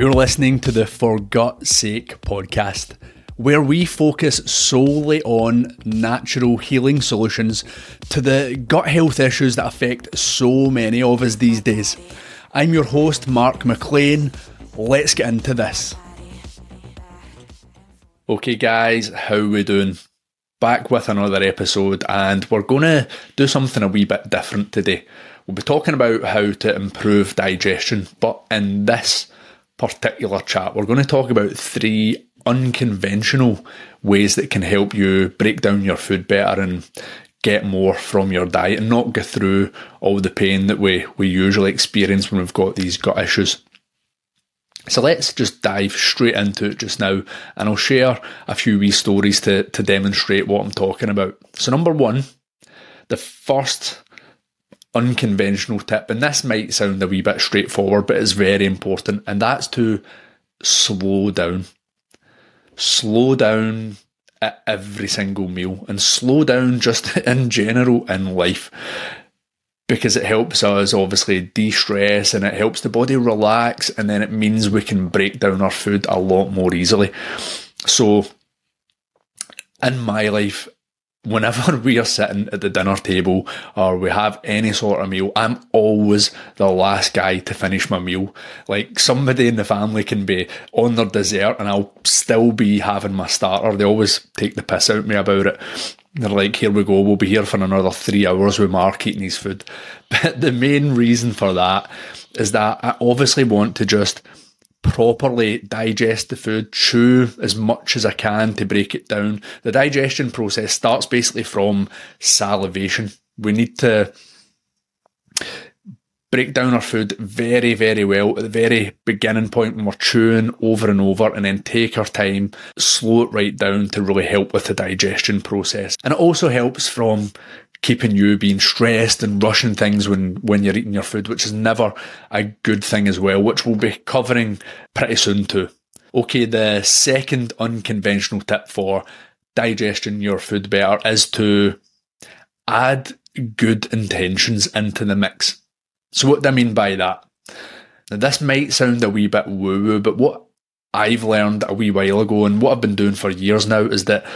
You're listening to the For Gut's Sake podcast, where we focus solely on natural healing solutions to the gut health issues that affect so many of us these days. I'm your host, Marc McLean. Let's get into this. Okay, guys, how we doing? Back with another episode, and we're going to do something a wee bit different today. We'll be talking about how to improve digestion, but in this particular chat, we're going to talk about three unconventional ways that can help you break down your food better and get more from your diet and not go through all the pain that we, we usually experience when we've got these gut issues. So let's just dive straight into it just now, and I'll share a few wee stories to, to demonstrate what I'm talking about. So, number one, the first unconventional tip, and this might sound a wee bit straightforward, but it's very important, and that's to slow down. Slow down at every single meal and slow down just in general in life because it helps us obviously de stress and it helps the body relax, and then it means we can break down our food a lot more easily. So, in my life, whenever we are sitting at the dinner table or we have any sort of meal, I'm always the last guy to finish my meal. Like somebody in the family can be on their dessert and I'll still be having my starter. They always take the piss out of me about it. They're like, here we go, we'll be here for another three hours with Marc eating his food. But the main reason for that is that I obviously want to just properly digest the food, chew as much as I can to break it down. The digestion process starts basically from salivation. We need to break down our food very, very well at the very beginning point when we're chewing over and over and then take our time, slow it right down to really help with the digestion process. And it also helps from keeping you being stressed and rushing things when, when you're eating your food, which is never a good thing as well, which we'll be covering pretty soon too. Okay, the second unconventional tip for digesting your food better is to add good intentions into the mix. So, what do I mean by that? Now, this might sound a wee bit woo woo, but what I've learned a wee while ago and what I've been doing for years now is that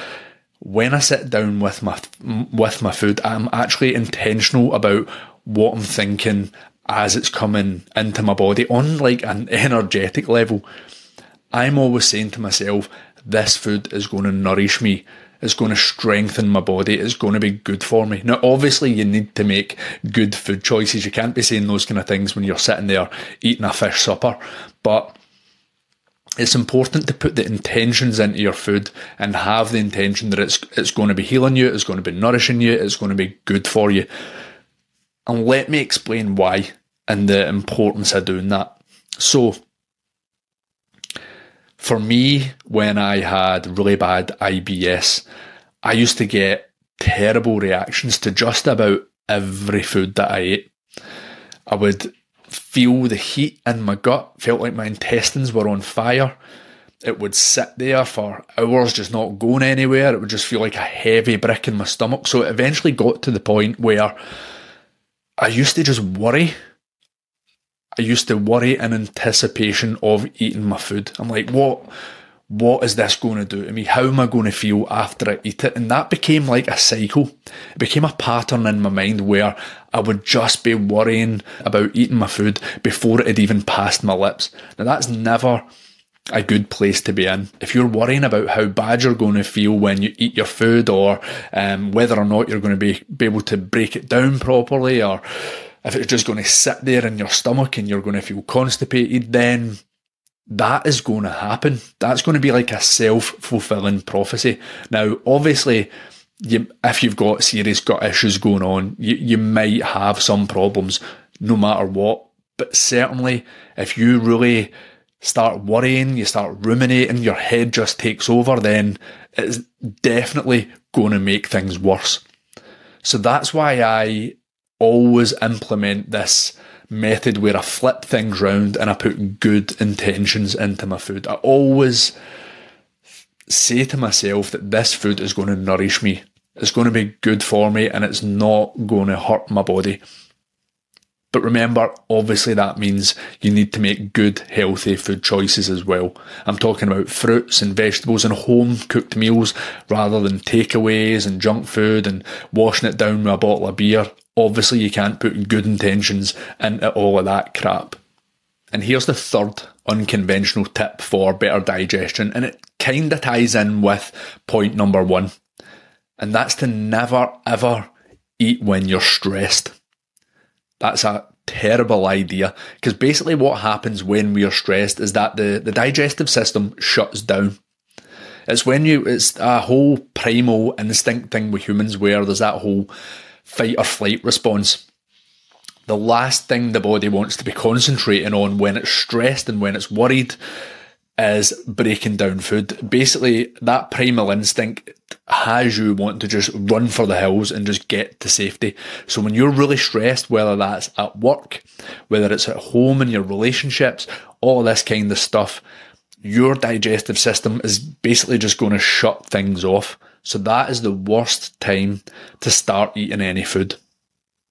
when I sit down with my with my food, I'm actually intentional about what I'm thinking as it's coming into my body on like an energetic level. I'm always saying to myself, this food is going to nourish me. It's going to strengthen my body. It's going to be good for me. Now, obviously, you need to make good food choices. You can't be saying those kind of things when you're sitting there eating a fish supper. But it's important to put the intentions into your food and have the intention that it's it's going to be healing you, it's going to be nourishing you, it's going to be good for you. And let me explain why and the importance of doing that. So, for me, when I had really bad IBS, I used to get terrible reactions to just about every food that I ate. I would feel the heat in my gut, felt like my intestines were on fire. It would sit there for hours, just not going anywhere. It would just feel like a heavy brick in my stomach. So it eventually got to the point where I used to just worry. I used to worry in anticipation of eating my food. I'm like, what? What is this going to do to me? How am I going to feel after I eat it? And that became like a cycle. It became a pattern in my mind where I would just be worrying about eating my food before it had even passed my lips. Now that's never a good place to be in. If you're worrying about how bad you're going to feel when you eat your food or um, whether or not you're going to be, be able to break it down properly or if it's just going to sit there in your stomach and you're going to feel constipated, then that is going to happen. That's going to be like a self fulfilling prophecy. Now, obviously, you, if you've got serious gut issues going on, you, you might have some problems no matter what. But certainly, if you really start worrying, you start ruminating, your head just takes over, then it's definitely going to make things worse. So that's why I always implement this method where I flip things round and I put good intentions into my food. I always say to myself that this food is going to nourish me. It's going to be good for me and it's not going to hurt my body. But remember, obviously, that means you need to make good, healthy food choices as well. I'm talking about fruits and vegetables and home cooked meals rather than takeaways and junk food and washing it down with a bottle of beer. Obviously, you can't put good intentions into all of that crap. And here's the third unconventional tip for better digestion, and it kind of ties in with point number one, and that's to never ever eat when you're stressed. That's a terrible idea because basically what happens when we are stressed is that the, the digestive system shuts down. It's when you, it's a whole primal instinct thing with humans where there's that whole fight or flight response. The last thing the body wants to be concentrating on when it's stressed and when it's worried is breaking down food. Basically, that primal instinct has you want to just run for the hills and just get to safety. So when you're really stressed, whether that's at work, whether it's at home in your relationships, all this kind of stuff, your digestive system is basically just going to shut things off. So that is the worst time to start eating any food.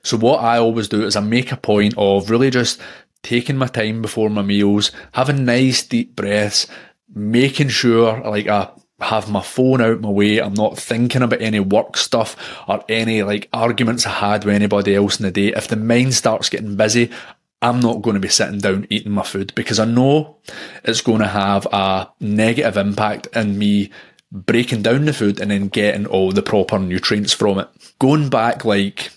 So what I always do is I make a point of really just taking my time before my meals, having nice deep breaths, making sure like I have my phone out my way. I'm not thinking about any work stuff or any like arguments I had with anybody else in the day. If the mind starts getting busy, I'm not going to be sitting down eating my food because I know it's going to have a negative impact in me breaking down the food and then getting all the proper nutrients from it. Going back like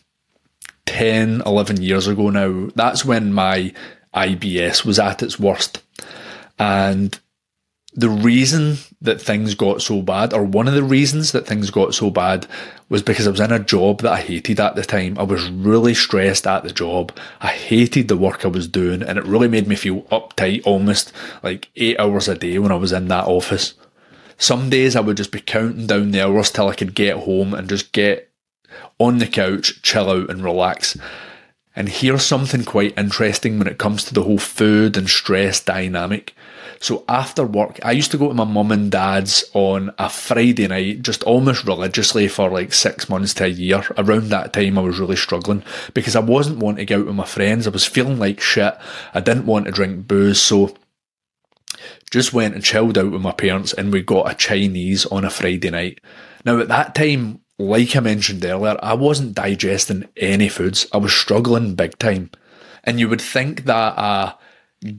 10, 11 years ago now, that's when my IBS was at its worst. And the reason that things got so bad, or one of the reasons that things got so bad, was because I was in a job that I hated at the time. I was really stressed at the job. I hated the work I was doing, and it really made me feel uptight almost like eight hours a day when I was in that office. Some days I would just be counting down the hours till I could get home and just get on the couch, chill out, and relax. And here's something quite interesting when it comes to the whole food and stress dynamic. So after work, I used to go to my mum and dad's on a Friday night, just almost religiously for like six months to a year. Around that time, I was really struggling because I wasn't wanting to go out with my friends. I was feeling like shit. I didn't want to drink booze. So just went and chilled out with my parents and we got a Chinese on a Friday night. Now at that time, like I mentioned earlier, I wasn't digesting any foods. I was struggling big time. And you would think that a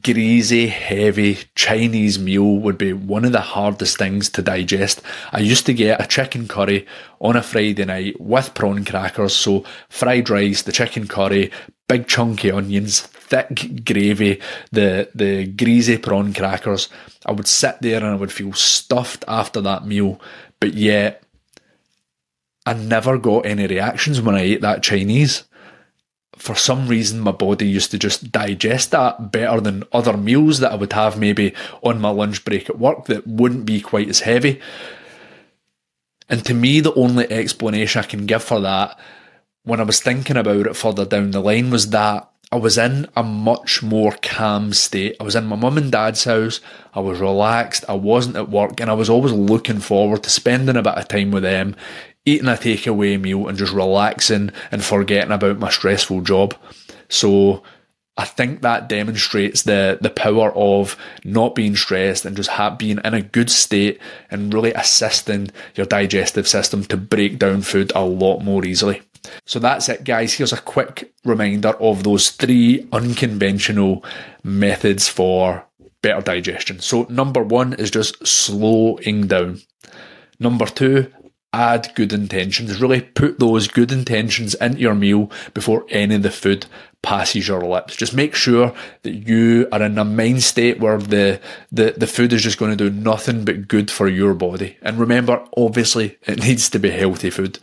greasy, heavy Chinese meal would be one of the hardest things to digest. I used to get a chicken curry on a Friday night with prawn crackers. So fried rice, the chicken curry, big chunky onions, thick gravy, the, the greasy prawn crackers. I would sit there and I would feel stuffed after that meal. But yet, I never got any reactions when I ate that Chinese. For some reason, my body used to just digest that better than other meals that I would have maybe on my lunch break at work that wouldn't be quite as heavy. And to me, the only explanation I can give for that, when I was thinking about it further down the line, was that I was in a much more calm state. I was in my mum and dad's house. I was relaxed. I wasn't at work and I was always looking forward to spending a bit of time with them, eating a takeaway meal and just relaxing and forgetting about my stressful job. So I think that demonstrates the the power of not being stressed and just being in a good state and really assisting your digestive system to break down food a lot more easily. So that's it, guys. Here's a quick reminder of those three unconventional methods for better digestion. So, number one is just slowing down. Number two, add good intentions. Really put those good intentions into your meal before any of the food passes your lips. Just make sure that you are in a mind state where the, the, the food is just going to do nothing but good for your body. And remember, obviously, it needs to be healthy food.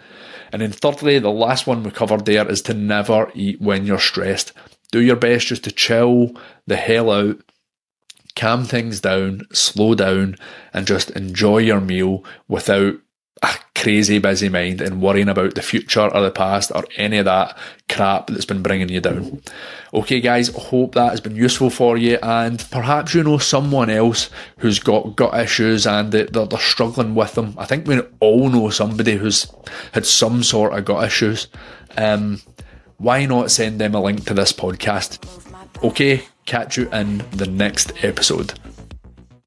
And then thirdly, the last one we covered there is to never eat when you're stressed. Do your best just to chill the hell out, calm things down, slow down, and just enjoy your meal without a crazy busy mind and worrying about the future or the past or any of that crap that's been bringing you down. Okay, guys, hope that has been useful for you, and perhaps you know someone else who's got gut issues and they're, they're struggling with them. I think we all know somebody who's had some sort of gut issues. Um, why not send them a link to this podcast? Okay, catch you in the next episode.